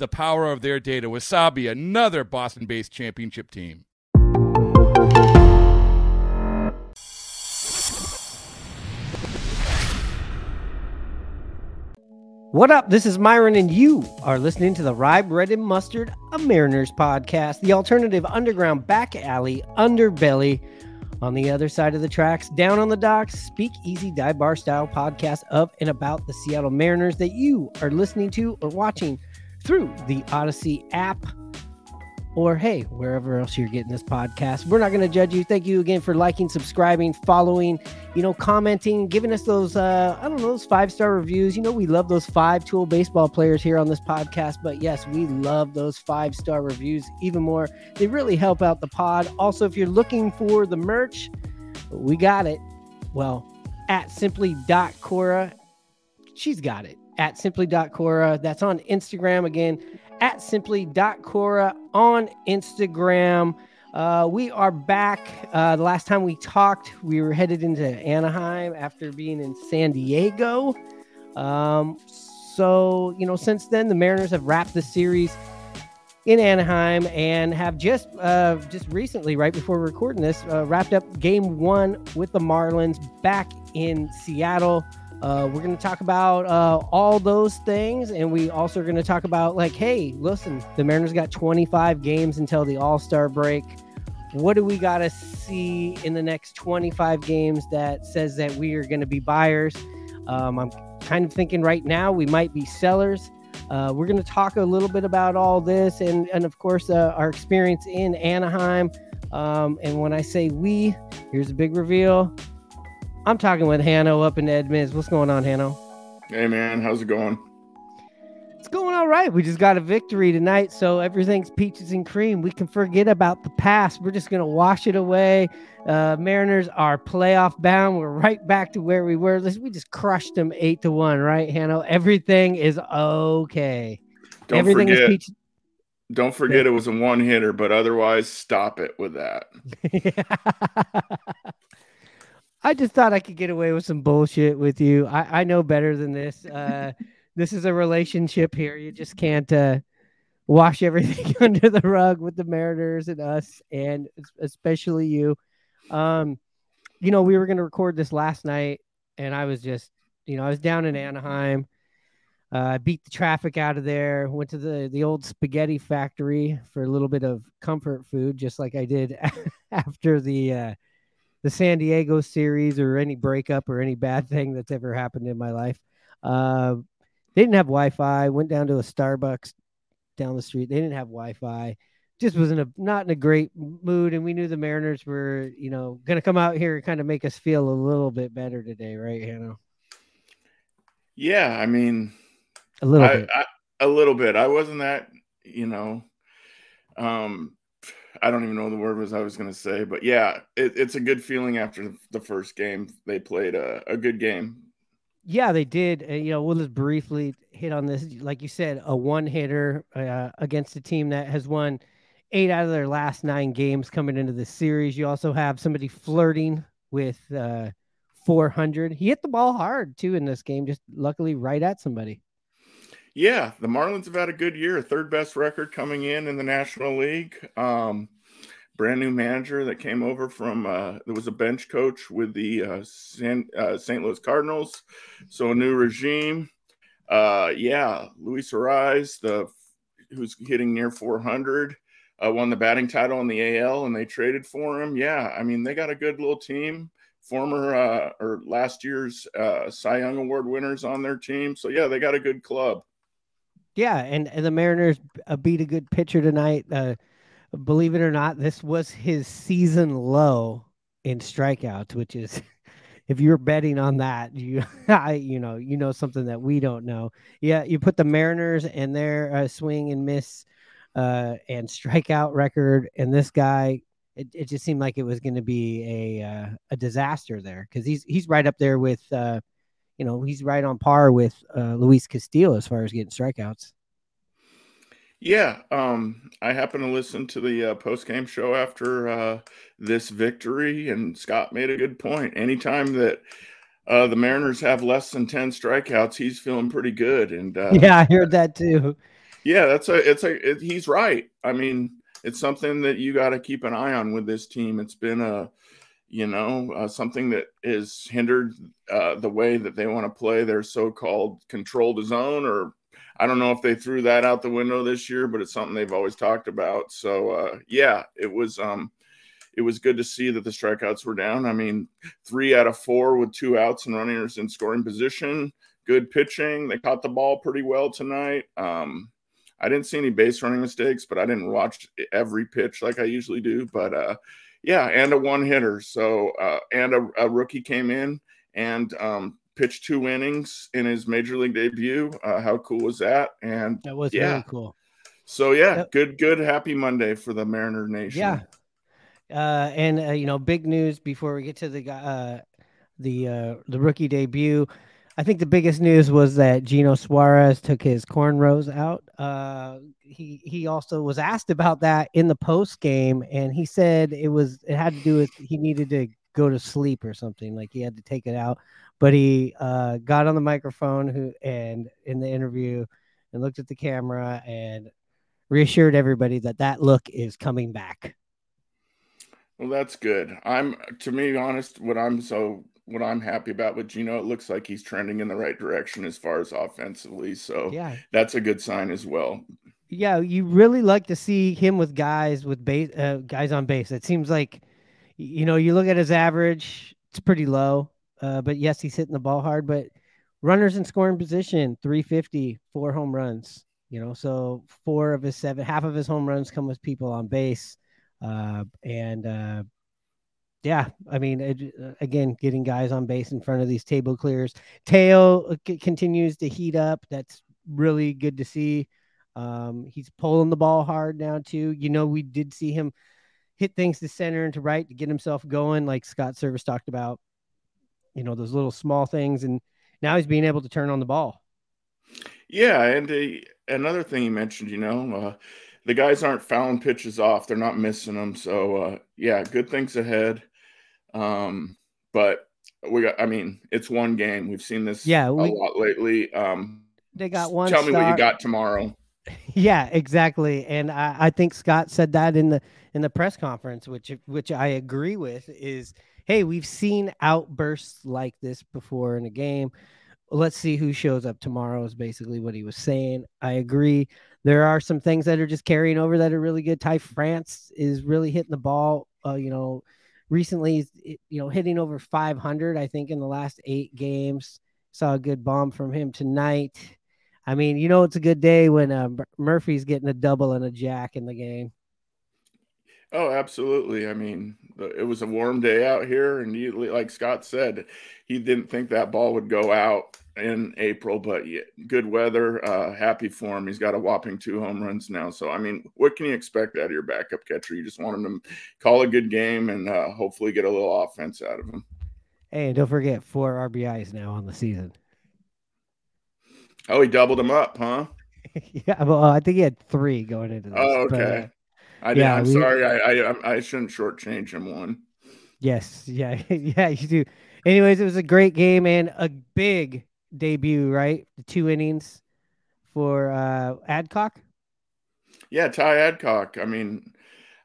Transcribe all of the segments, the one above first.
the power of their data. Wasabi, another Boston based championship team. What up? This is Myron, and you are listening to the Rye Bread and Mustard, a Mariners podcast, the alternative underground back alley underbelly on the other side of the tracks, down on the docks, speak easy dive bar style podcast of and about the Seattle Mariners that you are listening to or watching through the Audacy app or hey, wherever else you're getting this podcast. We're not going to judge you. Thank you again for liking, subscribing, following, you know, commenting, giving us those, uh, I don't know, those five star reviews. You know, we love those five tool baseball players here on this podcast, but yes, we love those five star reviews even more. They really help out the pod. Also, if you're looking for the merch, we got it. Well, at simply.cora, she's got it at simply.cora. That's on Instagram again, at simply.cora on Instagram. Uh, we are back. Uh, the last time we talked, we were headed into Anaheim after being in San Diego. Um, so, you know, since then, the Mariners have wrapped the series in Anaheim and have just uh, just recently, right before recording this, uh, wrapped up Game One with the Marlins back in Seattle. Uh, we're going to talk about uh, all those things, and we also are going to talk about like, hey, listen, the Mariners got 25 games until the All Star break. What do we got to see in the next 25 games that says that we are going to be buyers? Um, I'm kind of thinking right now we might be sellers. Uh, we're going to talk a little bit about all this, and and of course uh, our experience in Anaheim. Um, and when I say we, here's a big reveal. I'm talking with Hanno up in Edmonds. What's going on, Hanno? Hey, man. How's it going? It's going all right. We just got a victory tonight, so everything's peaches and cream. We can forget about the past. We're just going to wash it away. Uh, Mariners are playoff bound. We're right back to where we were. We just crushed them eight to one, right, Hanno? Everything is okay. Don't Everything forget, is peaches. Don't forget it was a one hitter, but otherwise, stop it with that. I just thought I could get away with some bullshit with you. I, I know better than this. Uh, this is a relationship here. You just can't uh, wash everything under the rug with the Mariners and us, and especially you. Um, you know, we were going to record this last night, and I was just, you know, I was down in Anaheim. Uh, I uh, beat the traffic out of there. Went to the the old spaghetti factory for a little bit of comfort food, just like I did after the uh, the San Diego series or any breakup or any bad thing that's ever happened in my life. Uh, they didn't have Wi-Fi. Went down to a Starbucks down the street. They didn't have Wi-Fi. Just was in a not in a great mood, and we knew the Mariners were, you know, going to come out here and kind of make us feel a little bit better today, right, Hanno? Yeah, I mean, a little I, bit. I, a little bit. I wasn't that, you know, um, I don't even know the word was I was going to say, but yeah, it, it's a good feeling after the first game. They played a, a good game. Yeah, they did. Uh, you know, we'll just briefly hit on this. Like you said, a one hitter uh, against a team that has won eight out of their last nine games coming into the series. You also have somebody flirting with uh, 400. He hit the ball hard too in this game, just luckily right at somebody. Yeah, the Marlins have had a good year, third best record coming in in the National League. Um, brand new manager that came over from uh, there was a bench coach with the uh, San, uh, St. Louis Cardinals, so a new regime. uh, yeah, Luis Arraez, the who's hitting near 400, uh, won the batting title in the AL, and they traded for him. Yeah, I mean they got a good little team. Former uh, or last year's uh, Cy Young Award winners on their team, so yeah, they got a good club. Yeah, and, and the Mariners uh, beat a good pitcher tonight. Uh, believe it or not, this was his season low in strikeouts, which is if you're betting on that, you I you know you know something that we don't know. Yeah, you put the Mariners and their uh, swing and miss uh, and strikeout record, and this guy, it, it just seemed like it was going to be a uh, a disaster there because he's he's right up there with uh, you know he's right on par with uh, Luis Castillo as far as getting strikeouts. Yeah, um, I happened to listen to the uh, post game show after uh, this victory, and Scott made a good point. Anytime that uh, the Mariners have less than ten strikeouts, he's feeling pretty good. And uh, yeah, I heard that too. Yeah, that's a it's a it, he's right. I mean, it's something that you got to keep an eye on with this team. It's been a you know uh, something that is hindered uh, the way that they want to play their so-called controlled zone or I don't know if they threw that out the window this year, but it's something they've always talked about. So uh, yeah, it was um, it was good to see that the strikeouts were down. I mean, three out of four with two outs and runners in scoring position. Good pitching. They caught the ball pretty well tonight. Um, I didn't see any base running mistakes, but I didn't watch every pitch like I usually do. But uh, yeah, and a one hitter. So uh, and a, a, rookie came in and um, pitched two innings in his major league debut. Uh, how cool was that? And that was yeah. really cool. So yeah, yep. good, good, happy Monday for the Mariner Nation. Yeah, uh, and uh, you know, big news before we get to the uh, the uh, the rookie debut. I think the biggest news was that Geno Suarez took his cornrows out. Uh, he he also was asked about that in the post game, and he said it was it had to do with he needed to go to sleep or something, like he had to take it out but he uh, got on the microphone who and in the interview and looked at the camera and reassured everybody that that look is coming back. Well, that's good. I'm to me honest, what I'm so what I'm happy about with Geno, it looks like he's trending in the right direction as far as offensively. So yeah, that's a good sign as well. Yeah, you really like to see him with guys with base uh, guys on base. It seems like you know you look at his average; it's pretty low. Uh, but yes, he's hitting the ball hard. But runners in scoring position, 350, four home runs. You know, so four of his seven, half of his home runs come with people on base. Uh, and uh, yeah, I mean, it, again, getting guys on base in front of these table clears. Teo uh, c- continues to heat up. That's really good to see. Um, he's pulling the ball hard now too. You know, we did see him hit things to center and to right to get himself going, like Scott Servais talked about you know those little small things and now he's being able to turn on the ball yeah and uh, another thing you mentioned you know uh, the guys aren't fouling pitches off they're not missing them so uh, yeah good things ahead um, but we got i mean it's one game we've seen this yeah we, a lot lately um, they got one tell me what you got tomorrow yeah exactly and I, I think scott said that in the in the press conference which which i agree with is hey, we've seen outbursts like this before in a game. Let's see who shows up tomorrow, is basically what he was saying. I agree. There are some things that are just carrying over that are really good. Ty France is really hitting the ball. Uh, you know, recently, you know, hitting over 500, I think, in the last eight games. Saw a good bomb from him tonight. I mean, you know, it's a good day when uh, Murphy's getting a double and a jack in the game. Oh, absolutely. I mean, it was a warm day out here, and he, like Scott said, he didn't think that ball would go out in April, but yeah, good weather. Uh, happy for him. He's got a whopping two home runs now. So, I mean, what can you expect out of your backup catcher? You just want him to call a good game and uh, hopefully get a little offense out of him. Hey, and don't forget four RBIs now on the season. Oh, he doubled them up, huh? yeah, well, I think he had three going into this. Oh, okay. But, uh, I yeah, I'm we, sorry. I, I I shouldn't shortchange him one. Yes, yeah, yeah, you do. Anyways, it was a great game and a big debut, right? The two innings for uh Adcock. Yeah, Ty Adcock. I mean,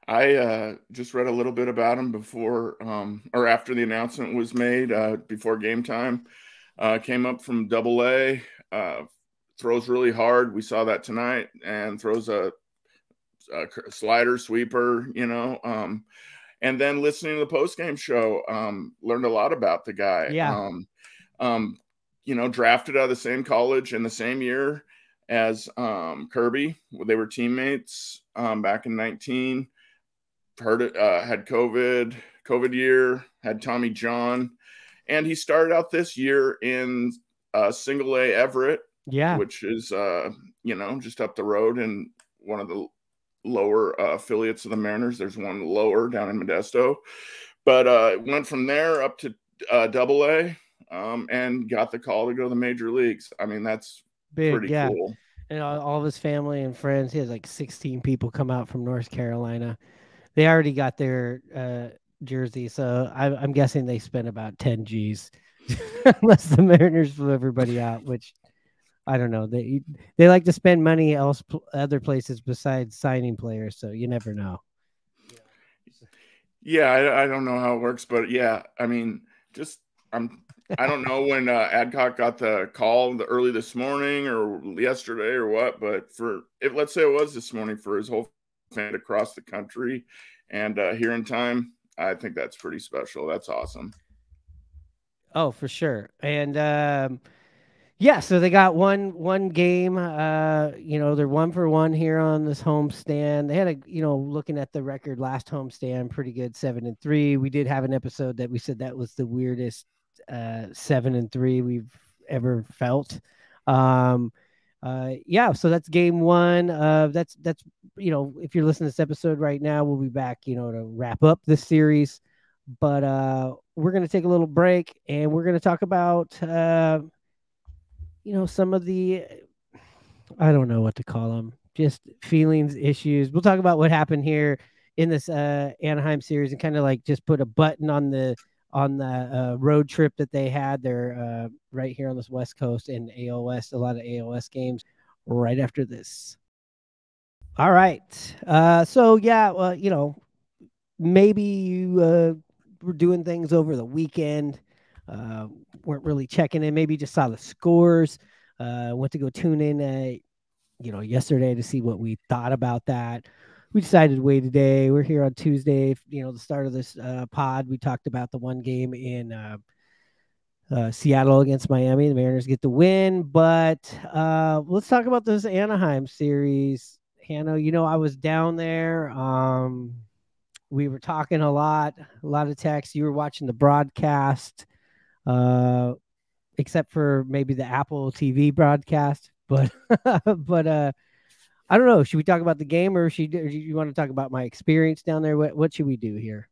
I uh, just read a little bit about him before um, or after the announcement was made uh, before game time. Uh, came up from Double A, uh, throws really hard. We saw that tonight, and throws a, a slider sweeper. You know, um, and then listening to the post game show, um, learned a lot about the guy. Yeah. Um, um, you know, drafted out of the same college in the same year as um, Kirby. They were teammates um, back in 19. Heard it, uh, had COVID, COVID year, had Tommy John. And he started out this year in uh, single A Everett, Yeah. which is, uh, you know, just up the road in one of the lower uh, affiliates of the Mariners. There's one lower down in Modesto. But uh, went from there up to uh, double A um, and got the call to go to the major leagues. I mean, that's Big. pretty yeah. cool. and all, all of his family and friends. He has like 16 people come out from North Carolina. They already got their uh, jersey, so I, I'm guessing they spent about 10 G's, unless the Mariners flew everybody out. Which I don't know. They they like to spend money else other places besides signing players, so you never know. Yeah, I, I don't know how it works, but yeah, I mean, just I'm I don't know when uh, Adcock got the call the early this morning or yesterday or what, but for if let's say it was this morning for his whole fan across the country and uh, here in time, I think that's pretty special. That's awesome. Oh, for sure. And um yeah, so they got one one game. Uh, you know, they're one for one here on this homestand. They had a, you know, looking at the record last homestand, pretty good, seven and three. We did have an episode that we said that was the weirdest uh seven and three we've ever felt. Um uh yeah, so that's game one. Uh that's that's you know, if you're listening to this episode right now, we'll be back, you know, to wrap up this series. But uh we're gonna take a little break and we're gonna talk about uh you know some of the i don't know what to call them just feelings issues we'll talk about what happened here in this uh anaheim series and kind of like just put a button on the on the uh, road trip that they had they're uh, right here on this west coast in aos a lot of aos games right after this all right uh so yeah well you know maybe you uh were doing things over the weekend uh, weren't really checking in. Maybe just saw the scores. Uh, went to go tune in, you know, yesterday to see what we thought about that. We decided to wait today. We're here on Tuesday. You know, the start of this uh, pod. We talked about the one game in uh, uh, Seattle against Miami. The Mariners get the win, but uh, let's talk about this Anaheim series. Hanno, you know, I was down there. Um, we were talking a lot, a lot of text. You were watching the broadcast uh, except for maybe the Apple TV broadcast. But but uh, I don't know. Should we talk about the game, or should or you want to talk about my experience down there? What what should we do here?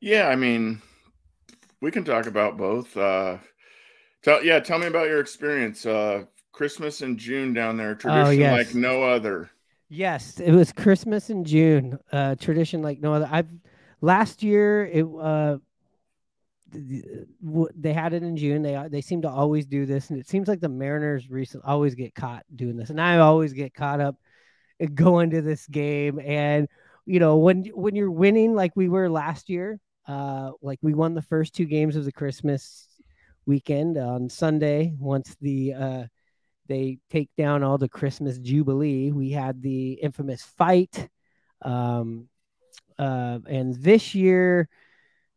Yeah, I mean, we can talk about both. Uh, tell yeah, tell me about your experience. Uh, Christmas in June down there, tradition yes. like no other. Yes, it was Christmas in June. Uh, tradition like no other. I've last year it uh they had it in June. They they seem to always do this, and it seems like the Mariners recently always get caught doing this, and I always get caught up going to this game. And you know, when when you're winning like we were last year, uh, like we won the first two games of the Christmas weekend on Sunday. Once the uh, they take down all the Christmas jubilee, we had the infamous fight. Um, uh, and this year,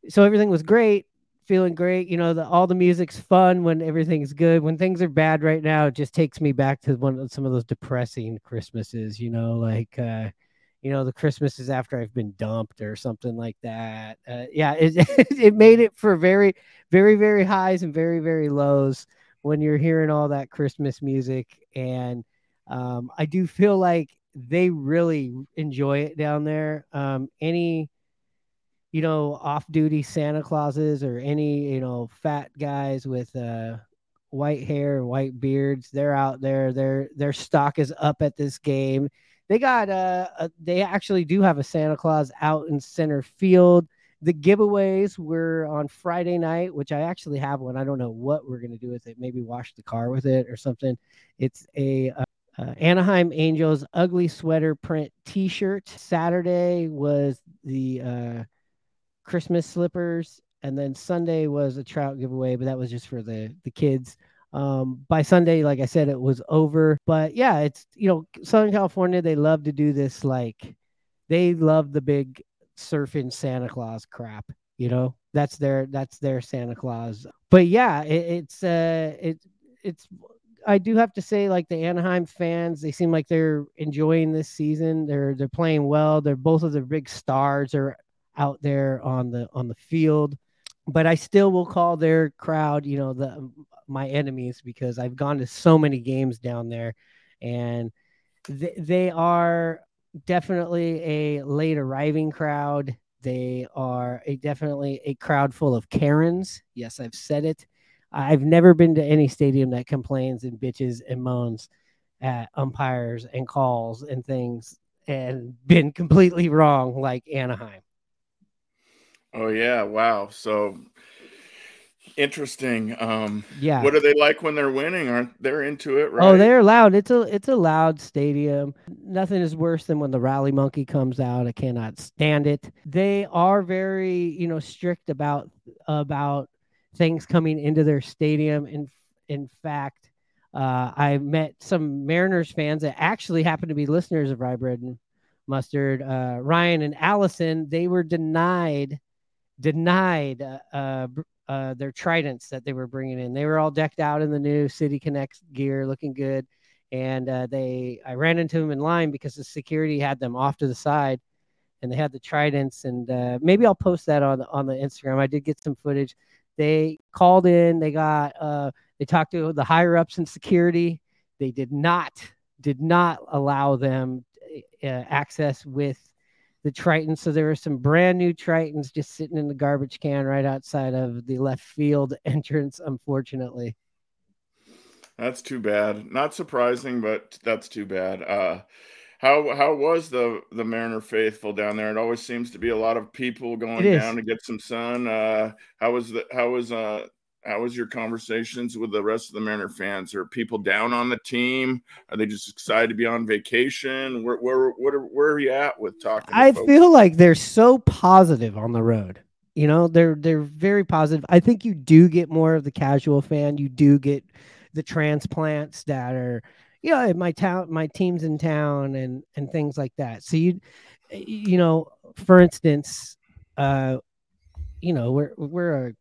so everything was great feeling great. You know, the, all the music's fun when everything's good. When things are bad right now, it just takes me back to one of some of those depressing Christmases. You know, like uh, you know the Christmases after I've been dumped or something like that. Uh, yeah, it it made it for very very very highs and very very lows when you're hearing all that Christmas music. And um, I do feel like they really enjoy it down there. Um, any you know, off duty Santa Clauses or any, you know, fat guys with uh white hair white beards, they're out there. Their their stock is up at this game. They got uh a, they actually do have a Santa Claus out in center field. The giveaways were on Friday night, which I actually have one. I don't know what we're gonna do with it. Maybe wash the car with it or something. It's a uh, uh, Anaheim Angels ugly sweater print T-shirt. Saturday was the uh, Christmas slippers, and then Sunday was a trout giveaway, but that was just for the the kids. Um, by Sunday, like I said, it was over. But yeah, it's you know Southern California. They love to do this. Like they love the big surfing Santa Claus crap. You know, that's their that's their Santa Claus. But yeah, it, it's uh it it's I do have to say, like the Anaheim fans, they seem like they're enjoying this season. They're they're playing well. They're both of the big stars are out there on the on the field. But I still will call their crowd, you know, the my enemies because I've gone to so many games down there, and they, they are definitely a late arriving crowd. They are a definitely a crowd full of Karens. Yes, I've said it. I've never been to any stadium that complains and bitches and moans at umpires and calls and things and been completely wrong like Anaheim. Oh yeah, wow. So interesting. Um yeah. What are they like when they're winning? Aren't they're into it, right? Oh, they're loud. It's a it's a loud stadium. Nothing is worse than when the rally monkey comes out. I cannot stand it. They are very, you know, strict about about things coming into their stadium. In in fact, uh, I met some Mariners fans that actually happen to be listeners of Rye Bread and Mustard. Uh, Ryan and Allison, they were denied denied uh, uh, uh, their tridents that they were bringing in. They were all decked out in the new City Connect gear, looking good. And uh, they, I ran into them in line because the security had them off to the side, and they had the tridents. And uh, maybe I'll post that on on the Instagram. I did get some footage. They called in. They got. Uh, they talked to the higher ups in security. They did not did not allow them access with the Triton. So there were some brand new Tritons just sitting in the garbage can right outside of the left field entrance, unfortunately. That's too bad. Not surprising, but that's too bad. Uh how how was the the Mariner faithful down there? It always seems to be a lot of people going down to get some sun. Uh how was the how was uh how was your conversations with the rest of the Mariner fans? Are people down on the team? Are they just excited to be on vacation? Where where where, where are you at with talking? I feel like they're so positive on the road. You know, they're they're very positive. I think you do get more of the casual fan. You do get the transplants that are, you know, my town, my team's in town, and and things like that. So you, you know, for instance, uh, you know, we're we're a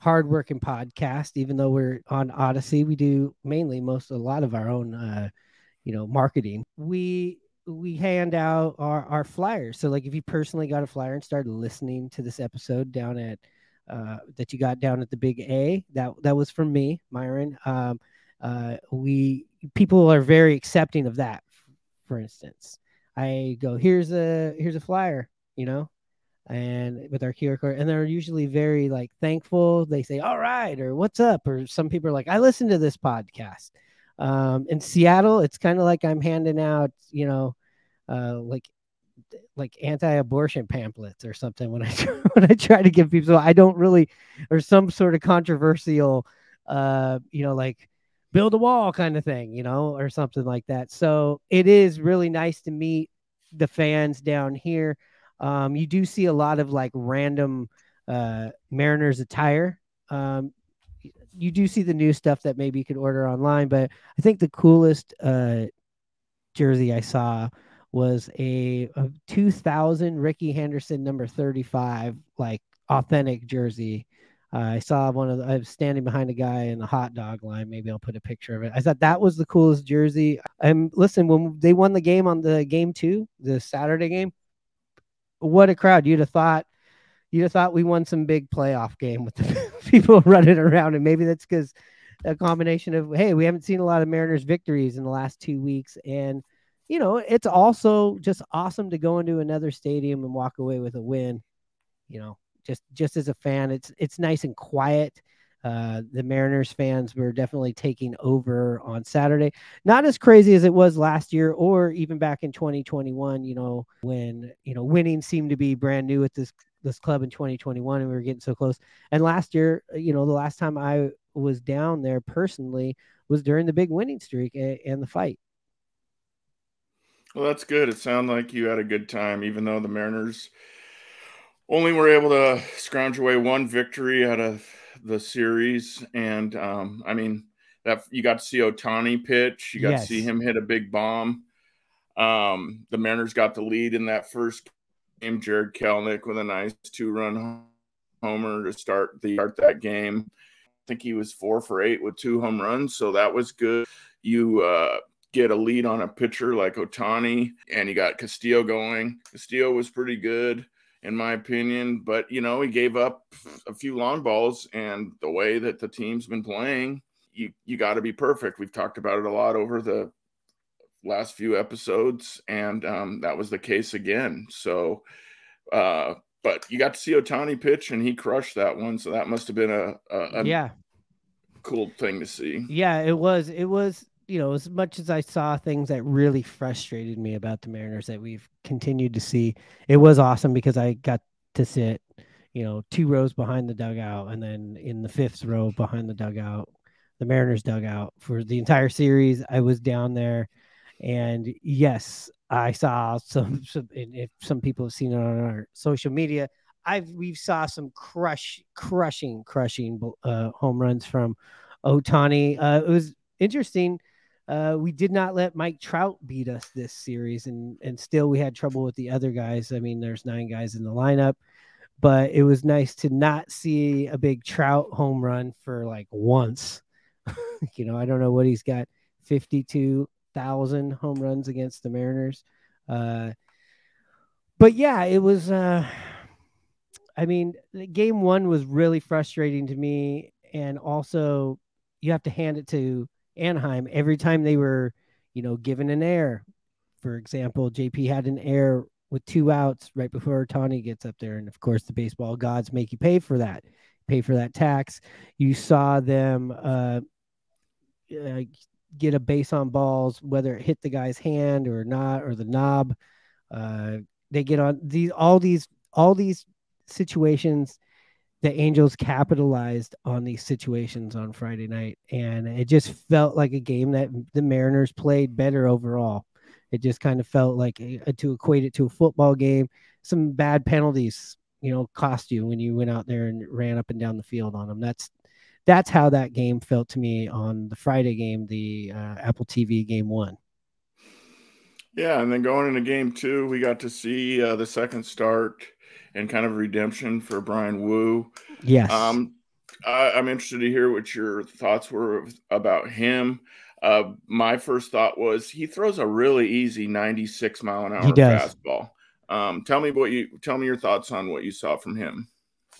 hardworking podcast, even though we're on Audacy. We do mainly most a lot of our own, uh, you know, marketing. We we hand out our, our flyers. So like if you personally got a flyer and started listening to this episode down at uh, that you got down at the big A, that that was from me, Myron. Um, uh, we people are very accepting of that. For instance, I go here's a here's a flyer, you know, and with our QR code, and they're usually very like thankful. They say all right or what's up, or some people are like I listen to this podcast. Um, in Seattle, it's kind of like I'm handing out, you know, uh, like like anti-abortion pamphlets or something when I when I try to give people. I don't really, or some sort of controversial, uh, you know, like build a wall kind of thing, you know, or something like that. So it is really nice to meet the fans down here. Um, you do see a lot of like random uh, Mariners attire. Um, you do see the new stuff that maybe you could order online, but I think the coolest uh, jersey I saw was a, a 2000 Rickey Henderson number 35, like authentic jersey. Uh, I saw one of the, I was standing behind a guy in the hot dog line. Maybe I'll put a picture of it. I thought that was the coolest jersey. And listen, when they won the game on the game two, the Saturday game, what a crowd! You'd have thought, you'd have thought we won some big playoff game with the people running around, and maybe that's because a combination of hey, we haven't seen a lot of Mariners victories in the last two weeks, and you know it's also just awesome to go into another stadium and walk away with a win. You know, just just as a fan, it's it's nice and quiet. Uh, the Mariners fans were definitely taking over on Saturday. Not as crazy as it was last year or even back in 2021, you know, when, you know, winning seemed to be brand new at this this club in 2021 and we were getting so close. And last year, you know, the last time I was down there personally was during the big winning streak and, and the fight. Well, that's good. It sounded like you had a good time, even though the Mariners only were able to scrounge away one victory out of the series. And um, I mean, that you got to see Ohtani pitch. You got Yes. to see him hit a big bomb. Um, the Mariners got the lead in that first game. Jarred Kelenic with a nice two-run homer to start the start that game. I think he was four for eight with two home runs, so that was good. You uh, get a lead on a pitcher like Ohtani, and you got Castillo going. Castillo was pretty good in my opinion, but you know he gave up a few long balls, and the way that the team's been playing, you you got to be perfect. We've talked about it a lot over the last few episodes, and um, that was the case again. So, uh, but you got to see Ohtani pitch, and he crushed that one. So that must have been a, a, a yeah. cool thing to see. Yeah, it was. It was, you know, as much as I saw things that really frustrated me about the Mariners that we've continued to see, it was awesome because I got to sit, you know, two rows behind the dugout and then in the fifth row behind the dugout, the Mariners dugout for the entire series. I was down there and yes, I saw some, some if some people have seen it on our social media. I've we've saw some crush crushing crushing uh, home runs from Ohtani. Uh, it was interesting. Uh, we did not let Mike Trout beat us this series, and and still we had trouble with the other guys. I mean, there's nine guys in the lineup, but it was nice to not see a big Trout home run for like once. you know, I don't know what he's got, fifty-two thousand home runs against the Mariners. Uh, but yeah, it was. Uh, I mean, game one was really frustrating to me, and also you have to hand it to Anaheim every time they were, you know, given an error. For example, JP had an error with two outs right before Tawny gets up there, and of course, the baseball gods make you pay for that, pay for that tax. You saw them uh, uh, get a base on balls, whether it hit the guy's hand or not, or the knob. Uh, they get on these all these all these situations the Angels capitalized on these situations on Friday night, and it just felt like a game that the Mariners played better overall. It just kind of felt like a, to equate it to a football game. Some bad penalties, you know, cost you when you went out there and ran up and down the field on them. That's that's how that game felt to me on the Friday game, the uh, Apple TV game one. Yeah, and then going into game two, we got to see uh, the second start and kind of redemption for Bryan Woo. Yes. Um, I, I'm interested to hear what your thoughts were about him. Uh, my first thought was he throws a really easy 96 mile an hour fastball. Um, tell me what you tell me your thoughts on what you saw from him.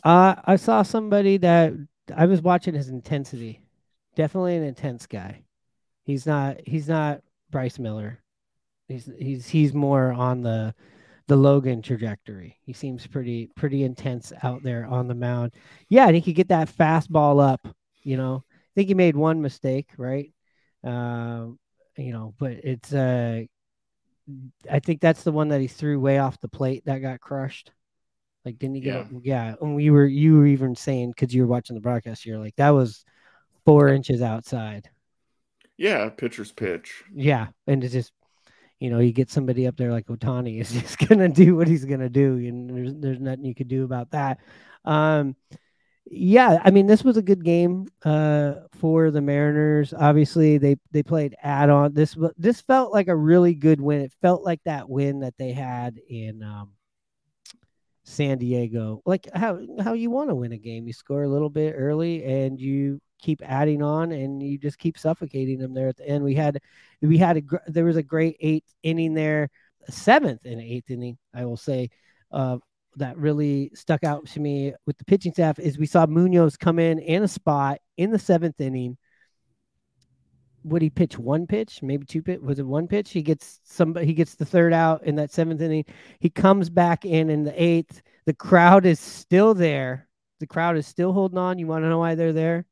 Uh, I saw somebody that I was watching his intensity. Definitely an intense guy. He's not. He's not Bryce Miller. He's he's he's more on the the Logan trajectory. He seems pretty pretty intense out there on the mound. Yeah, and he could get that fastball up. You know, I think he made one mistake, right? Um, you know, but it's uh, I think that's the one that he threw way off the plate that got crushed. Like, didn't he get Yeah. it? Yeah. And we were, you were even saying, because you were watching the broadcast, you're like, that was four inches outside. Yeah, pitcher's pitch. Yeah. And it's just, you know, you get somebody up there like Ohtani is just to do what he's to do. And there's, there's nothing you could do about that. Um, yeah, I mean, this was a good game uh, for the Mariners. Obviously, they they played add on. This this felt like a really good win. It felt like that win that they had in um, San Diego. Like how how you want to win a game. You score a little bit early and you keep adding on and you just keep suffocating them there at the end. We had we had a there was a great eighth inning there, seventh and eighth inning, I will say. Uh, that really stuck out to me with the pitching staff is we saw Munoz come in in a spot in the seventh inning. Would he pitch one pitch, maybe two pitch? Was it one pitch? He gets somebody. He gets the third out in that seventh inning. He comes back in in the eighth. The crowd is still there. The crowd is still holding on. You want to know why they're there?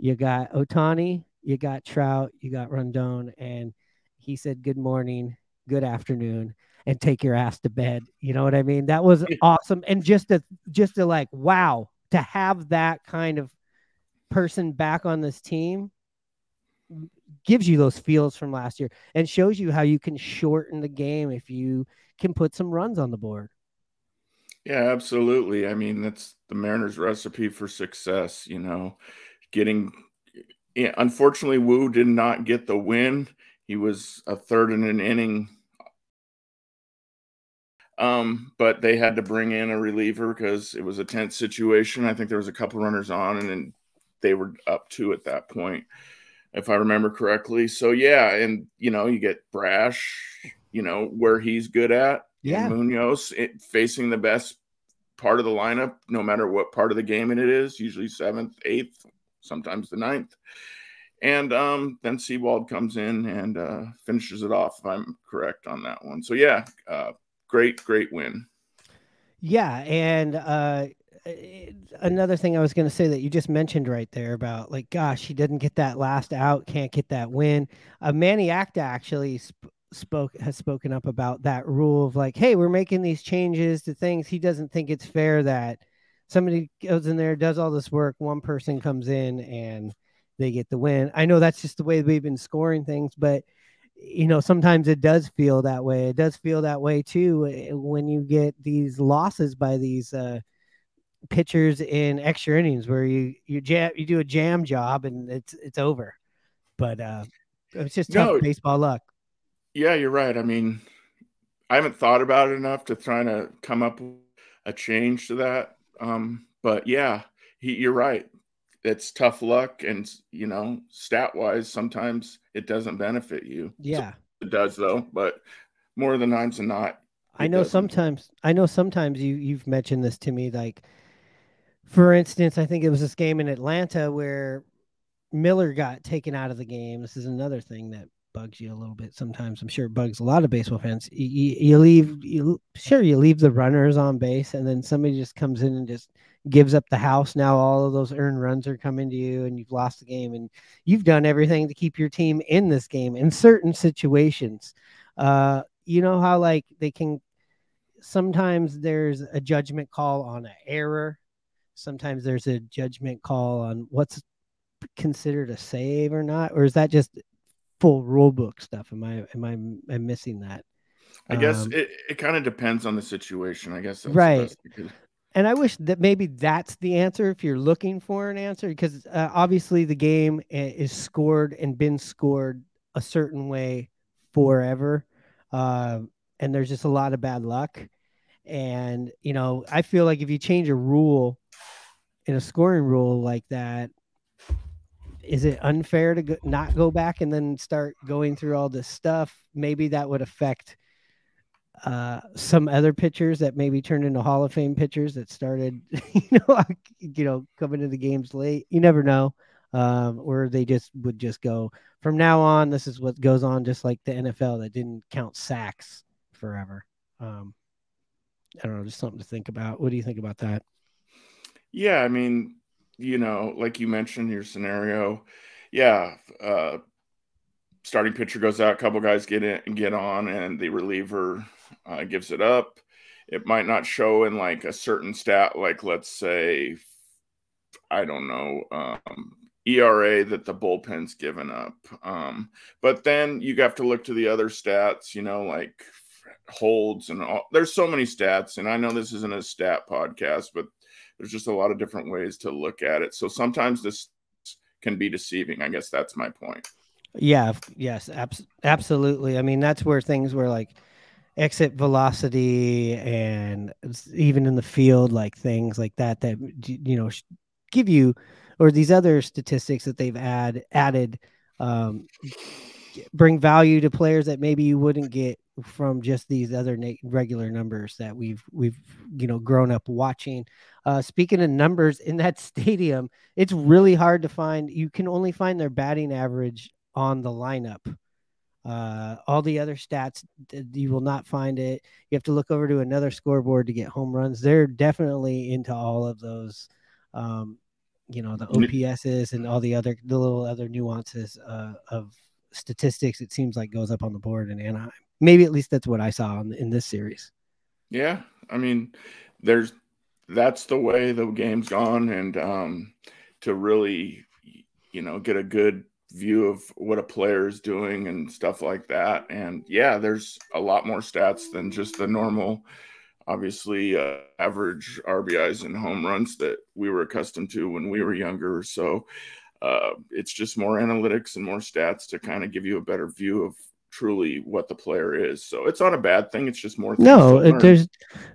You got Ohtani, you got Trout, you got Rendon, and he said good morning, good afternoon, and take your ass to bed. You know what I mean? That was awesome. And just to just to like, wow, to have that kind of person back on this team gives you those feels from last year and shows you how you can shorten the game if you can put some runs on the board. Yeah, absolutely. I mean, that's the Mariners' recipe for success, you know, getting yeah, unfortunately, Woo did not get the win. He was a third in an inning. Um, but they had to bring in a reliever because it was a tense situation. I think there was a couple runners on, and then they were up two at that point, if I remember correctly. So yeah, and you know, you get Brash, you know, where he's good at. Yeah. Munoz it, facing the best part of the lineup, no matter what part of the game it is, usually seventh, eighth, sometimes the ninth. And um, then Sewald comes in and uh, finishes it off, if I'm correct on that one. So, yeah, uh, great, great win. Yeah. And uh, another thing I was going to say that you just mentioned right there about, like, gosh, he didn't get that last out, can't get that win. Uh, Manny Acta actually sp- spoke has spoken up about that rule of like, hey, we're making these changes to things. He doesn't think it's fair that somebody goes in there, does all this work, one person comes in and they get the win. I know that's just the way we've been scoring things, but you know, sometimes it does feel that way. It does feel that way too eh, when you get these losses by these uh, pitchers in extra innings where you you jam you do a jam job and it's it's over. But uh, it's just tough no, baseball luck. Yeah, you're right. I mean, I haven't thought about it enough to try to come up with a change to that. Um, but yeah, he, you're right. It's tough luck, and you know, stat wise, sometimes it doesn't benefit you. Yeah, so it does though, but more than times than not. I know doesn't. sometimes. I know sometimes you you've mentioned this to me, like for instance, I think it was this game in Atlanta where Miller got taken out of the game. This is another thing that bugs you a little bit sometimes. I'm sure it bugs a lot of baseball fans. You, you, leave, you sure you leave the runners on base, and then somebody just comes in and just gives up the house. Now all of those earned runs are coming to you, and you've lost the game, and you've done everything to keep your team in this game. In certain situations, uh, you know how like they can. Sometimes there's a judgment call on an error. Sometimes there's a judgment call on what's considered a save or not, or is that just full rule book stuff. Am I am I am missing that? I guess um, it, it kind of depends on the situation. I guess right. And I wish that maybe that's the answer if you're looking for an answer, because uh, obviously the game is scored and been scored a certain way forever, uh, and there's just a lot of bad luck. And you know, I feel like if you change a rule in a scoring rule like that, is it unfair to go, not go back and then start going through all this stuff? Maybe that would affect uh, some other pitchers that maybe turned into Hall of Fame pitchers that started, you know, you know, coming to the games late. You never know. Um, or they just would just go from now on. This is what goes on, just like the NFL that didn't count sacks forever. Um, I don't know, just something to think about. What do you think about that? Yeah, I mean, you know, like you mentioned your scenario, yeah, uh, starting pitcher goes out, a couple guys get in and get on, and the reliever uh, gives it up. It might not show in like a certain stat, like let's say, I don't know, um, ERA that the bullpen's given up. Um, but then you have to look to the other stats, you know, like holds and all. There's so many stats, and I know this isn't a stat podcast, but there's just a lot of different ways to look at it. So sometimes this can be deceiving. I guess that's my point. Yeah. Yes. Abs- absolutely. I mean, that's where things were like exit velocity and even in the field, like things like that, that, you know, give you, or these other statistics that they've add added, um, bring value to players that maybe you wouldn't get from just these other na- regular numbers that we've we've you know grown up watching. Uh, speaking of numbers in that stadium, it's really hard to find. You can only find their batting average on the lineup. Uh, all the other stats, you will not find it. You have to look over to another scoreboard to get home runs. They're definitely into all of those, um, you know, the OPSs and all the other the little other nuances uh, of statistics. It seems like goes up on the board in Anaheim. Maybe at least that's what I saw in, in this series. Yeah, I mean, there's that's the way the game's gone, and um, to really, you know, get a good view of what a player is doing and stuff like that. And yeah, there's a lot more stats than just the normal, obviously, uh, average RBIs and home runs that we were accustomed to when we were younger. So, uh, it's just more analytics and more stats to kind of give you a better view of truly what the player is. So it's not a bad thing. It's just more. No, there's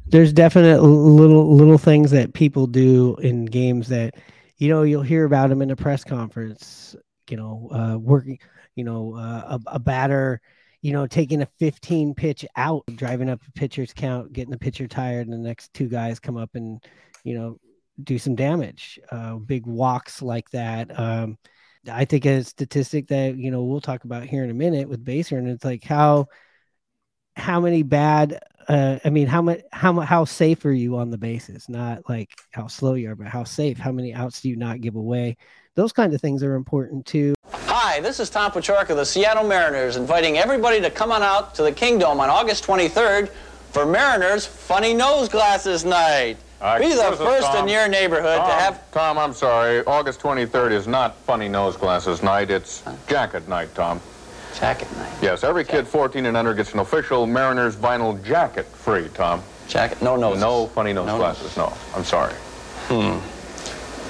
there's definite little little things that people do in games that you know you'll hear about them in a press conference. You know, uh, working. You know, uh, a, a batter. You know, taking a 15 pitch out, driving up the pitcher's count, getting the pitcher tired, and the next two guys come up and you know do some damage. Uh, big walks like that. Um, I think a statistic that you know we'll talk about here in a minute with Baser, and it's like how how many bad uh, I mean how much how how safe are you on the bases? Not like how slow you are, but how safe. How many outs do you not give away? Those kind of things are important too. Hi, this is Tom Paciorek of the Seattle Mariners, inviting everybody to come on out to the Kingdome on August 23rd for Mariners Funny Nose Glasses Night. Uh, Be the first in your neighborhood Tom, to have. Tom, I'm sorry. August 23rd is not funny nose glasses night. It's huh? jacket night, Tom. Jacket night. Yes, every jacket. kid 14 and under gets an official Mariners vinyl jacket free, Tom. Jacket? No noses. No funny nose no glasses. No, I'm sorry. Hmm.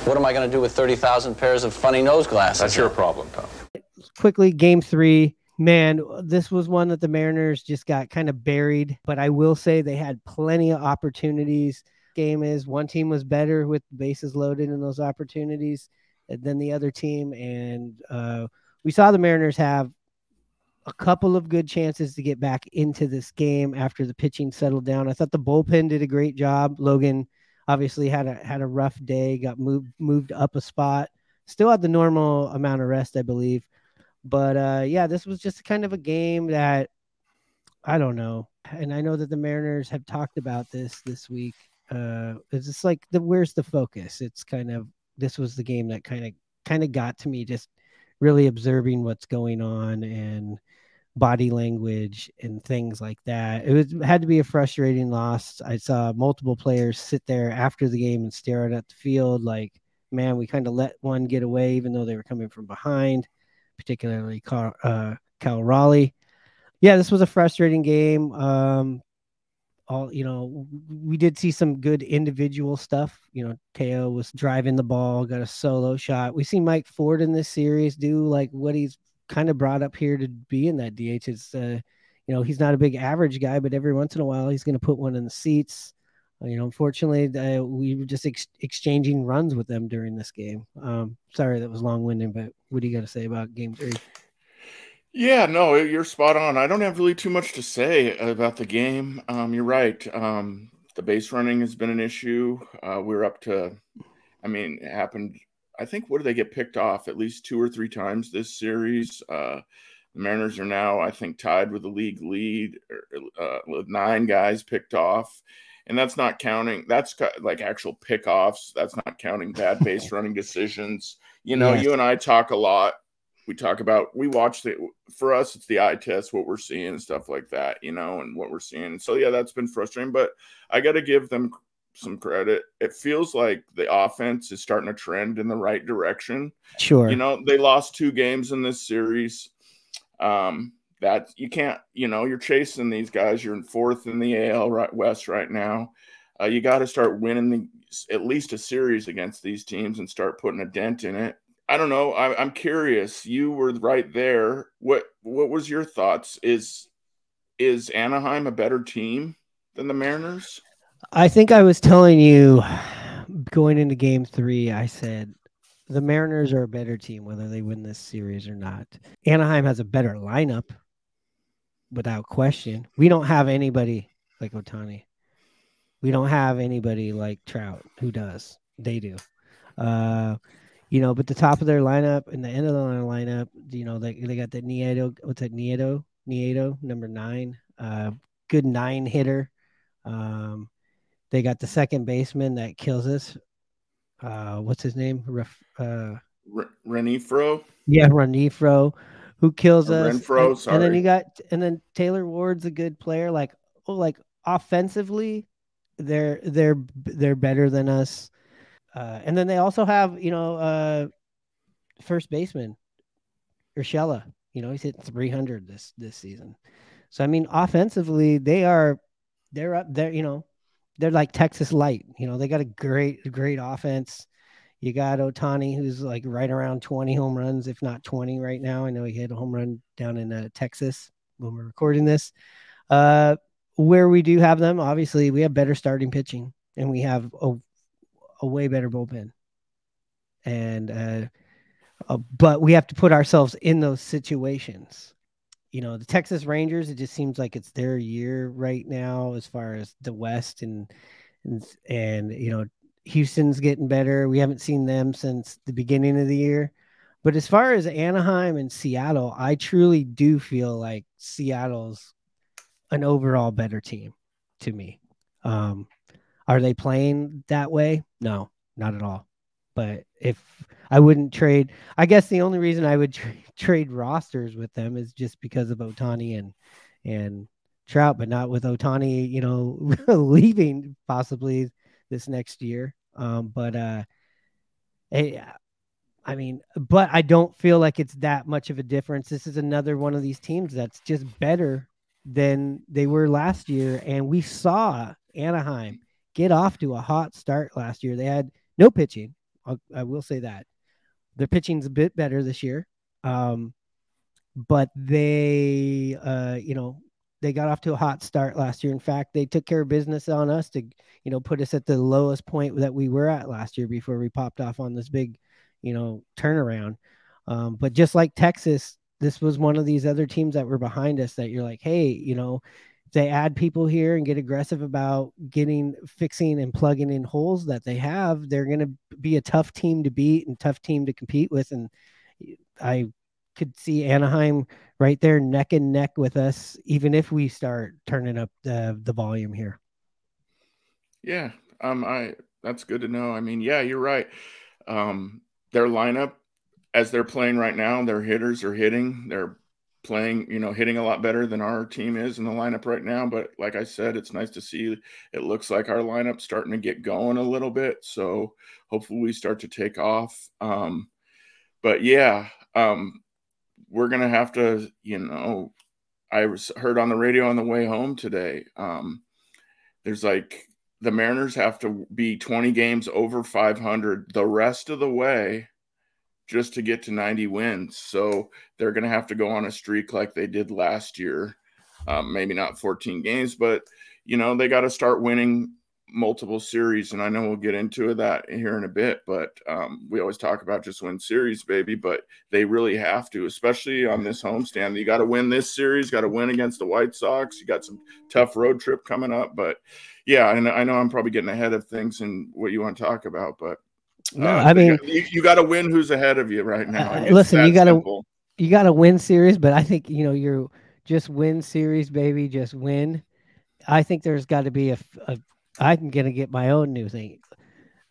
What am I going to do with 30,000 pairs of funny nose glasses? That's your problem, Tom. Quickly, game three. Man, this was one that the Mariners just got kind of buried, but I will say they had plenty of opportunities game is one team was better with bases loaded in those opportunities than the other team. And uh, we saw the Mariners have a couple of good chances to get back into this game after the pitching settled down. I thought the bullpen did a great job. Logan obviously had a had a rough day, got moved moved up a spot. Still had the normal amount of rest, I believe. But uh, yeah, this was just kind of a game that I don't know. And I know that the Mariners have talked about this this week uh it's just like the where's the focus? It's kind of this was the game that kind of kind of got to me just really observing what's going on and body language and things like that. It was had to be a frustrating loss. I saw multiple players sit there after the game and stare at the field like man we kind of let one get away even though they were coming from behind particularly Cal, uh, Cal Raleigh. Yeah this was a frustrating game. Um all you know we did see some good individual stuff you know teo was driving the ball got a solo shot. We see mike ford in this series do like what he's kind of brought up here to be in that dh it's uh you know he's not a big average guy but every once in a while he's going to put one in the seats. Uh, you know unfortunately uh, we were just ex- exchanging runs with them during this game. Um sorry that was long-winded but what do you got to say about game three yeah, no, you're spot on. I don't have really too much to say about the game. Um, you're right. Um, the base running has been an issue. Uh, we're up to, I mean, it happened. I think what do they get picked off at least two or three times this series? Uh, the Mariners are now, I think, tied with the league lead uh, with nine guys picked off. And that's not counting, that's like actual pickoffs. That's not counting bad base running decisions. You know, yes. you and I talk a lot we talk about we watch the for us it's the eye test what we're seeing and stuff like that you know and what we're seeing. And so yeah that's been frustrating but i got to give them some credit. It feels like the offense is starting to trend in the right direction. Sure. You know they lost two games in this series. Um that you can't you know you're chasing these guys. You're in fourth in the al right west right now. Uh, you got to start winning the, at least a series against these teams and start putting a dent in it I don't know. I, am curious. You were right there. What what was your thoughts? Is is Anaheim a better team than the Mariners? I think I was telling you going into Game Three. I said the Mariners are a better team whether they win this series or not. Anaheim has a better lineup, without question. We don't have anybody like Ohtani. We don't have anybody like Trout who does. They do. Uh, you know, but the top of their lineup and the end of the lineup, you know, they, they got that Neto, what's that, Neto, Neto, number nine, uh, good nine hitter. Um, they got the second baseman that kills us. Uh, what's his name? Ref, uh, R- Renifro. Yeah, Renifro, who kills or us. Renfroe, and, sorry. And then you got, and then Taylor Ward's a good player. Like, oh, like offensively, they're they're they're better than us. Uh, and then they also have, you know, uh, first baseman Urshela. You know, he's hit 300 this this season. So I mean, offensively, they are they're up there. You know, they're like Texas Light. You know, they got a great great offense. You got Ohtani, who's like right around 20 home runs, if not 20 right now. I know he hit a home run down in uh, Texas when we're recording this. Uh, where we do have them, obviously, we have better starting pitching and we have a, a way better bullpen. And, uh, uh, but we have to put ourselves in those situations. You know, the Texas Rangers, it just seems like it's their year right now as far as the West and, and, and you know, Houston's getting better. We haven't seen them since the beginning of the year. But as far as Anaheim and Seattle, I truly do feel like Seattle's an overall better team to me. Um, are they playing that way? No, not at all. But if I wouldn't trade, I guess the only reason I would tra- trade rosters with them is just because of Ohtani and and Trout, but not with Ohtani, you know, leaving possibly this next year. Um, but uh, hey, I mean, but I don't feel like it's that much of a difference. This is another one of these teams that's just better than they were last year, and we saw Anaheim get off to a hot start last year. They had no pitching. I'll, I will say that their pitching's a bit better this year. Um, but they, uh, you know, they got off to a hot start last year. In fact, they took care of business on us to, you know, put us at the lowest point that we were at last year before we popped off on this big, you know, turnaround. Um, but just like Texas, this was one of these other teams that were behind us that you're like, hey, you know, they add people here and get aggressive about getting fixing and plugging in holes that they have, they're going to be a tough team to beat and tough team to compete with. And I could see Anaheim right there neck and neck with us, even if we start turning up the the volume here. Yeah, um, I that's good to know. I mean, yeah, you're right. Um, their lineup, as they're playing right now, their hitters are hitting. They're playing, you know, hitting a lot better than our team is in the lineup right now. But like I said, it's nice to see it looks like our lineup starting to get going a little bit. So hopefully we start to take off. Um, but yeah, um, we're gonna have to, you know, I was heard on the radio on the way home today. Um, there's like the Mariners have to be 20 games over 500 the rest of the way just to get to 90 wins. So they're going to have to go on a streak like they did last year. Um, maybe not 14 games, but you know they got to start winning multiple series, and I know we'll get into that here in a bit. But um, we always talk about just win series, baby. But they really have to, especially on this homestand. You got to win this series. Got to win against the White Sox. You got some tough road trip coming up, but yeah, and I know I'm probably getting ahead of things and what you want to talk about, but no, uh, I mean you, you got to win who's ahead of you right now. Uh, listen, you got to you got to win series, but I think you know you're just win series, baby, just win. I think there's got to be a, a. I'm gonna get my own new thing.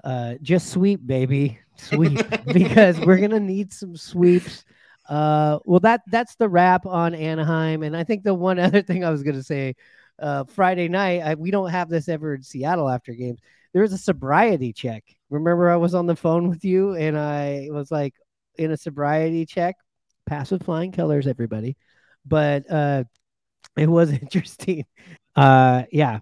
Uh, just sweep, baby, sweep, because we're gonna need some sweeps. Uh, well, that that's the wrap on Anaheim, and I think the one other thing I was gonna say, uh, Friday night, I, we don't have this ever in Seattle after games. There was a sobriety check Remember, I was on the phone with you and I was like in a sobriety check, pass with flying colors, everybody. But uh, it was interesting. Uh, yeah,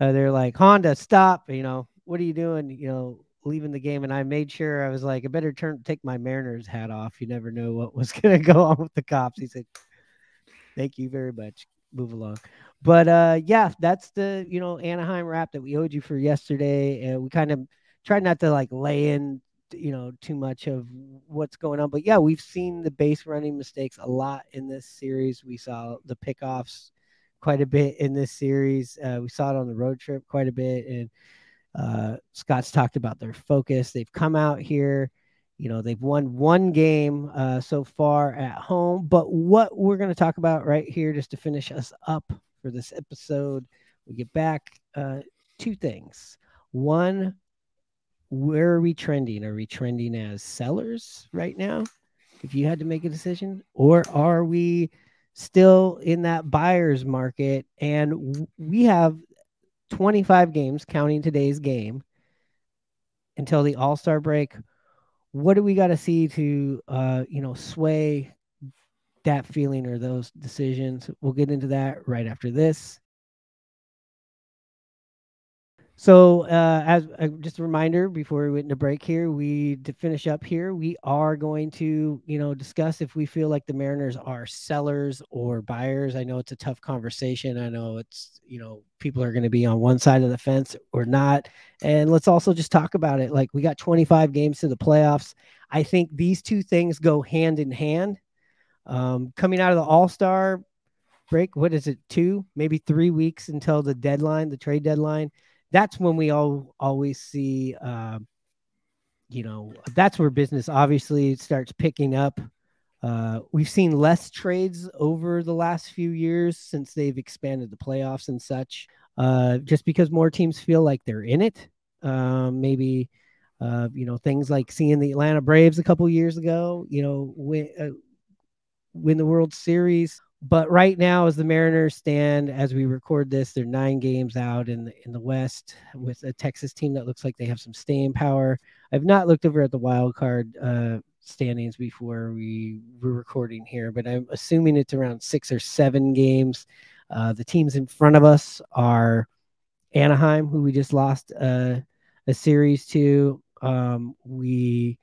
uh, they're like Honda, stop. You know, what are you doing? You know, leaving the game. And I made sure I was like, I better turn take my Mariners hat off. You never know what was gonna go on with the cops. He said, "Thank you very much. Move along." But uh, yeah, that's the you know Anaheim wrap that we owed you for yesterday, and we kind of try not to like lay in you know too much of what's going on. But yeah we've seen the base running mistakes a lot in this series. We saw the pickoffs quite a bit in this series. Uh, we saw it on the road trip quite a bit and uh, scott's talked about their focus. They've come out here. You know they've won one game uh, so far at home. But what we're going to talk about right here just to finish us up for this episode we get back uh, two things one where are we trending? Are we trending as sellers right now? If you had to make a decision, or are we still in that buyer's market? And we have 25 games, counting today's game, until the All Star break. What do we got to see to, uh, you know, sway that feeling or those decisions? We'll get into that right after this. So, uh, as uh, just a reminder before we went into break here, we to finish up here, we are going to, you know, discuss if we feel like the Mariners are sellers or buyers. I know it's a tough conversation. I know it's, you know, people are going to be on one side of the fence or not. And let's also just talk about it. Like we got 25 games to the playoffs. I think these two things go hand in hand. Um, coming out of the All Star break, what is it, two, maybe three weeks until the deadline, the trade deadline? that's when we all always see uh, you know that's where business obviously starts picking up uh, we've seen less trades over the last few years since they've expanded the playoffs and such uh, just because more teams feel like they're in it um, maybe uh, you know things like seeing the atlanta braves a couple years ago you know win, uh, win the world series but right now, as the Mariners stand, as we record this, they're nine games out in the in the West with a Texas team that looks like they have some staying power. I've not looked over at the wild card uh, standings before we were recording here, but I'm assuming it's around six or seven games. Uh, the teams in front of us are Anaheim, who we just lost uh, a series to. Um, we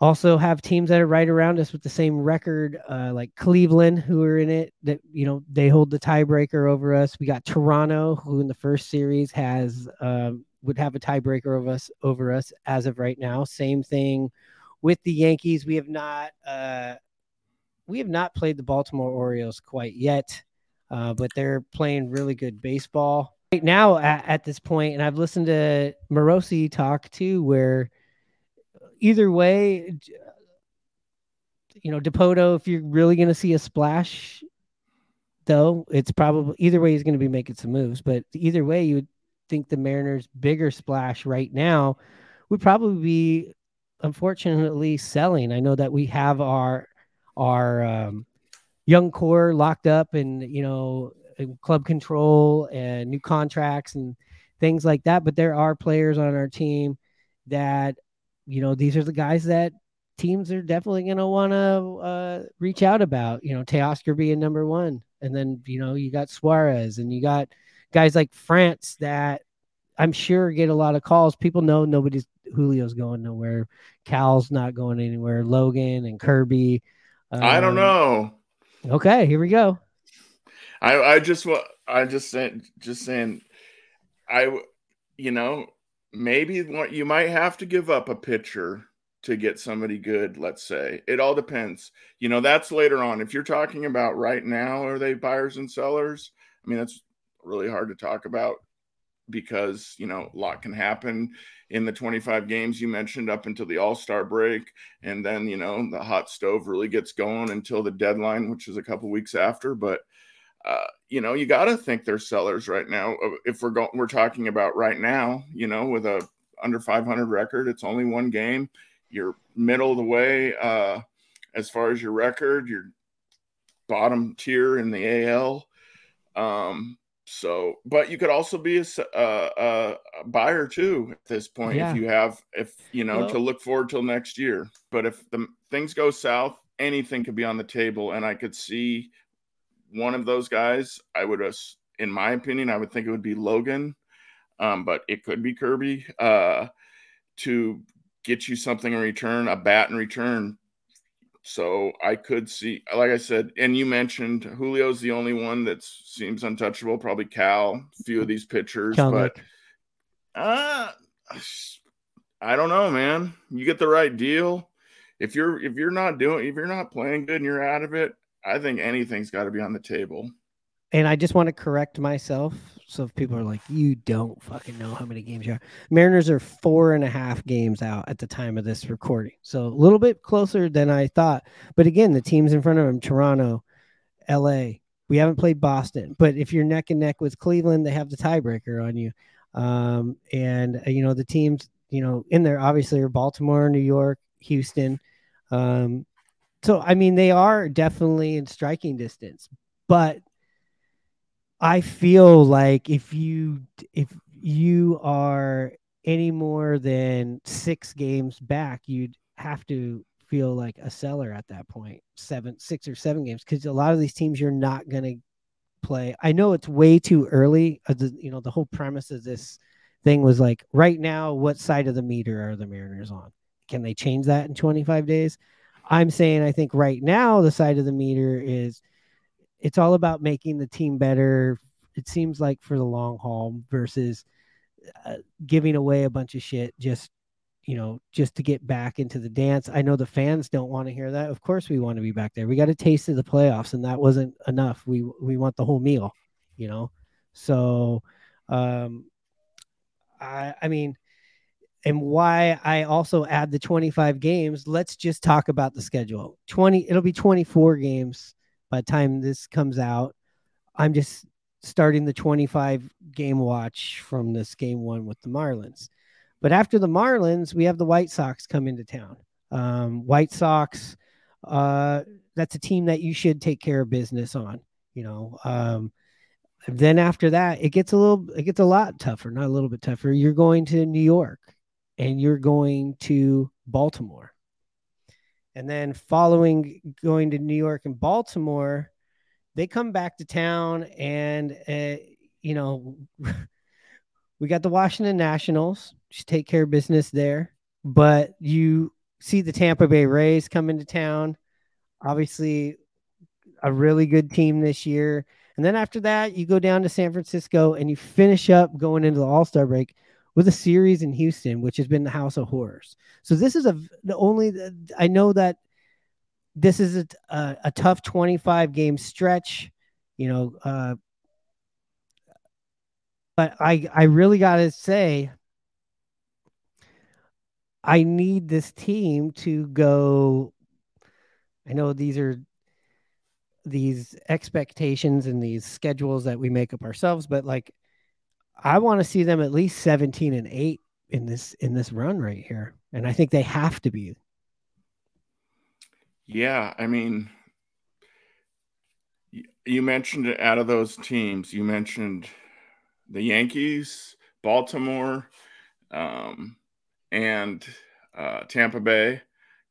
also have teams that are right around us with the same record, uh, like Cleveland, who are in it. That you know they hold the tiebreaker over us. We got Toronto, who in the first series has um, would have a tiebreaker of us over us as of right now. Same thing with the Yankees. We have not uh, we have not played the Baltimore Orioles quite yet, uh, but they're playing really good baseball right now at, at this point. And I've listened to Morosi talk too, where either way, you know, Dipoto, if you're really going to see a splash, though, it's probably either way he's going to be making some moves. But either way, you would think the Mariners' bigger splash right now would probably be, unfortunately, selling. I know that we have our our um, young core locked up and you know club control and new contracts and things like that. But there are players on our team that you know, these are the guys that teams are definitely going to want to uh, reach out about. You know, Teoscar being number one, and then you know you got Suarez, and you got guys like France that I'm sure get a lot of calls. People know nobody's Julio's going nowhere. Cal's not going anywhere. Logan and Kirby. Um, I don't um, know. Okay, here we go. I I just want I just saying just saying I you know maybe you might have to give up a pitcher to get somebody good let's say. It all depends. You know that's later on. If you're talking about right now are they buyers and sellers? I mean that's really hard to talk about because you know a lot can happen in the 25 games you mentioned up until the all-star break. And then you know the hot stove really gets going until the deadline which is a couple weeks after. But uh, you know, you got to think they're sellers right now. Uh, if we're going, we're talking about right now, you know, with a under 500 record, it's only one game. You're middle of the way uh, as far as your record. You're bottom tier in the AL. Um, so, but you could also be a, a, a buyer too at this point yeah. if you have, if you know, well, to look forward till next year. But if the things go south, anything could be on the table, and I could see one of those guys, I would, in my opinion, I would think it would be Logan, um, but it could be Kirby uh, to get you something in return, a bat in return. So I could see, like I said, and you mentioned Julio's the only one that seems untouchable. Probably Cal, a few of these pitchers, Cal but uh, I don't know, man. You get the right deal. If you're if you're not doing if you're not playing good and you're out of it, I think anything's got to be on the table. And I just want to correct myself. So if people are like, you don't fucking know how many games you are, Mariners are four and a half games out at the time of this recording. So a little bit closer than I thought. But again, the teams in front of them, Toronto, LA, we haven't played Boston. But if you're neck and neck with Cleveland, they have the tiebreaker on you. Um, and, uh, you know, the teams, you know, in there obviously are Baltimore, New York, Houston. Um, so I mean, they are definitely in striking distance, but I feel like if you if you are any more than six games back, you'd have to feel like a seller at that point, seven, six or seven games, because a lot of these teams you're not going to play. I know it's way too early. Uh, you know, the whole premise of this thing was like right now, what side of the meter are the Mariners on? Can they change that in 25 days? I'm saying I think right now the side of the meter is it's all about making the team better. It seems like for the long haul versus uh, giving away a bunch of shit just you know just to get back into the dance. I know the fans don't want to hear that. Of course we want to be back there. We got a taste of the playoffs and that wasn't enough. We we want the whole meal, you know. So um I I mean and why I also add the 25 games, let's just talk about the schedule. 20 it'll be 24 games by the time this comes out. I'm just starting the 25 game watch from this game one with the Marlins. But after the Marlins, we have the White Sox come into town. Um, White Sox, uh, that's a team that you should take care of business on. You know, um, then after that, it gets a little, it gets a lot tougher. Not a little bit tougher. You're going to New York, and you're going to Baltimore, and then following going to New York and Baltimore, they come back to town, and uh, you know. we got the Washington Nationals. Just take care of business there. But you see the Tampa Bay Rays come into town. Obviously, a really good team this year. And then after that, you go down to San Francisco and you finish up going into the All Star break with a series in Houston, which has been the house of horrors. So this is a the only I know that this is a, a, a tough 25 game stretch. You know, uh, but I I really got to say I need this team to go I know these are these expectations and these schedules that we make up ourselves but like I want to see them at least 17 and 8 in this in this run right here and I think they have to be yeah, I mean, you mentioned it out of those teams. You mentioned the Yankees, Baltimore, um, and uh, Tampa Bay,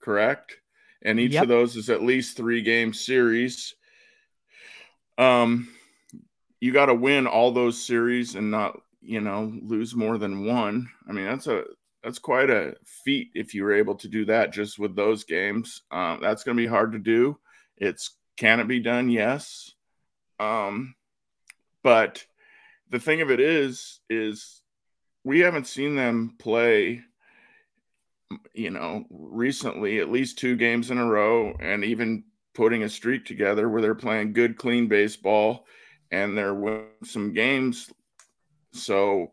correct? And each yep. of those is at least three game series. Um, you got to win all those series and not, you know, lose more than one. I mean, that's a that's quite a feat if you were able to do that just with those games. Um, that's going to be hard to do. It's can it be done? Yes. Um, but the thing of it is, is we haven't seen them play, you know, recently, at least two games in a row, and even putting a streak together where they're playing good, clean baseball and they're winning some games. So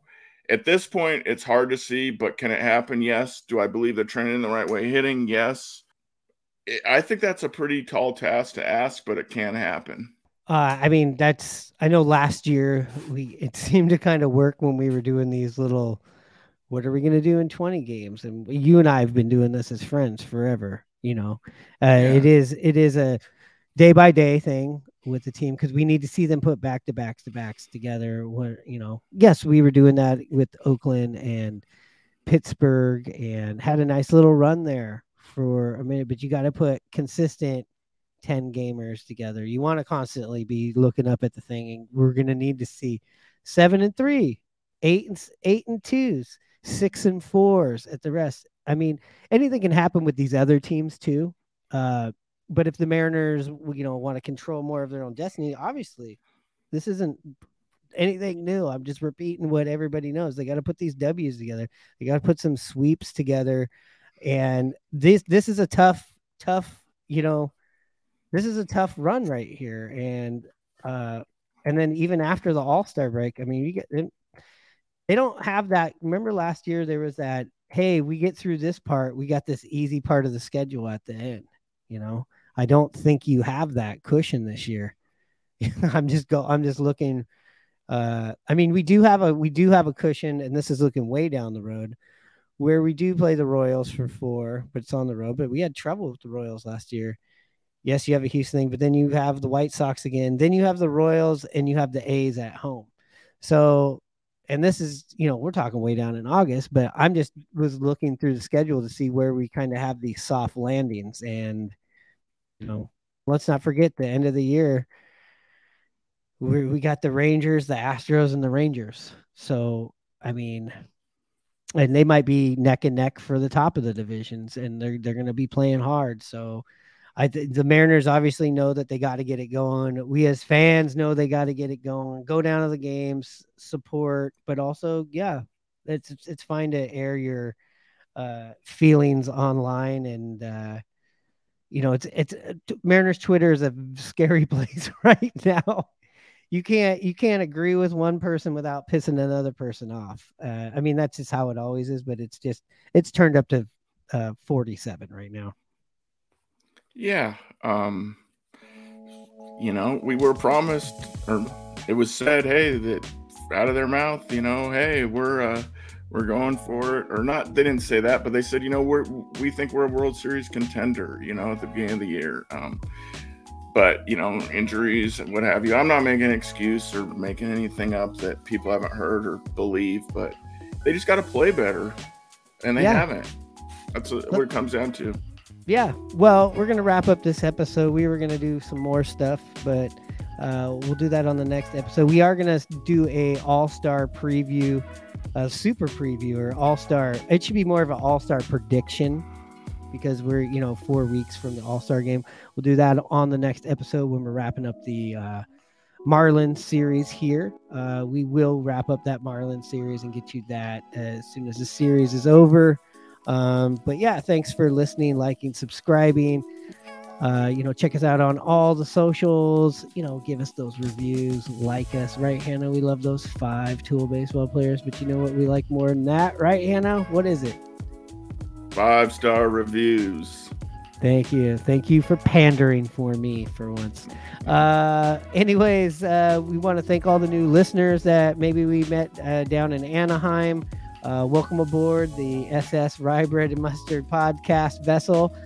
at this point, it's hard to see, but can it happen? Yes. Do I believe they're trending in the right way hitting? Yes. I think that's a pretty tall task to ask, but it can happen. Uh, I mean, that's I know last year we it seemed to kind of work when we were doing these little what are we going to do in 20 games and you and I have been doing this as friends forever, you know. Uh, yeah. it is it is a day by day thing with the team because we need to see them put back to backs to backs together where you know yes we were doing that with oakland and pittsburgh and had a nice little run there for a minute but you got to put consistent 10 gamers together. You want to constantly be looking up at the thing, and we're going to need to see seven and three, eight and eight and twos, six and fours at the rest. I mean, anything can happen with these other teams too. Uh, but if the Mariners, you know, want to control more of their own destiny, obviously, this isn't anything new. I'm just repeating what everybody knows. They got to put these W's together. They got to put some sweeps together, and this this is a tough, tough, you know, this is a tough run right here, and uh, and then even after the All Star break, I mean, you get they don't have that. Remember last year there was that. Hey, we get through this part, we got this easy part of the schedule at the end. You know, I don't think you have that cushion this year. I'm just go. I'm just looking. Uh, I mean, we do have a we do have a cushion, and this is looking way down the road, where we do play the Royals for four, but it's on the road. But we had trouble with the Royals last year, yes, you have a Houston thing, but then you have the White Sox again, then you have the Royals, and you have the A's at home. So, and this is, you know, we're talking way down in August, but I'm just was looking through the schedule to see where we kind of have these soft landings. And, know, let's not forget the end of the year, we we got the Rangers, the Astros, and the Rangers. So, I mean, and they might be neck and neck for the top of the divisions, and they're they're going to be playing hard. So, I th- the Mariners obviously know that they got to get it going. We as fans know they got to get it going. Go down to the games, support, but also, yeah, it's it's fine to air your uh, feelings online and. Uh, you know, it's it's uh, Mariners Twitter is a scary place right now you can't you can't agree with one person without pissing another person off. Uh, I mean, that's just how it always is, but it's just it's turned up to uh, 47 right now. Yeah, um, you know, we were promised, or it was said, hey, that out of their mouth, you know, hey, we're uh, we're going for it, or not. They didn't say that, but they said, you know, we're we think we're a World Series contender, you know, at the beginning of the year. Um, but you know injuries and what have you i'm not making an excuse or making anything up that people haven't heard or believe but they just got to play better and they yeah. haven't that's what it comes down to yeah well we're gonna wrap up this episode we were gonna do some more stuff but uh, we'll do that on the next episode we are gonna do a all-star preview a super preview or all-star it should be more of an all-star prediction because we're you know four weeks from the All Star game. We'll do that on the next episode when we're wrapping up the uh, Marlin series here. Uh, we will wrap up that Marlin series and get you that as soon as the series is over. Um, but yeah, thanks for listening, liking, subscribing. Uh, you know, check us out on all the socials. You know, give us those reviews, like us, right, Hanno? We love those five tool baseball players, but you know what we like more than that, right, Hanno? What is it? Five star reviews. Thank you. Thank you for pandering for me for once. Uh, anyways, uh, we want to thank all the new listeners that maybe we met uh, down in Anaheim. Uh, welcome aboard the SS Rye Bread and Mustard podcast vessel.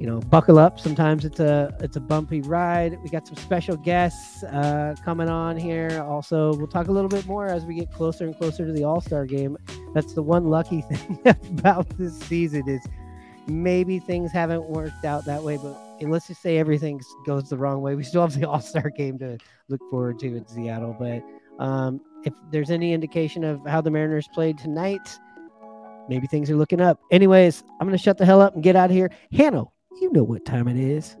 You know, buckle up. Sometimes it's a it's a bumpy ride. We got some special guests uh, coming on here. Also, we'll talk a little bit more as we get closer and closer to the All Star game. That's the one lucky thing about this season is maybe things haven't worked out that way, but let's just say everything goes the wrong way. We still have the All Star game to look forward to in Seattle. But um, if there's any indication of how the Mariners played tonight, maybe things are looking up. Anyways, I'm going to shut the hell up and get out of here. Hanno, you know what time it is.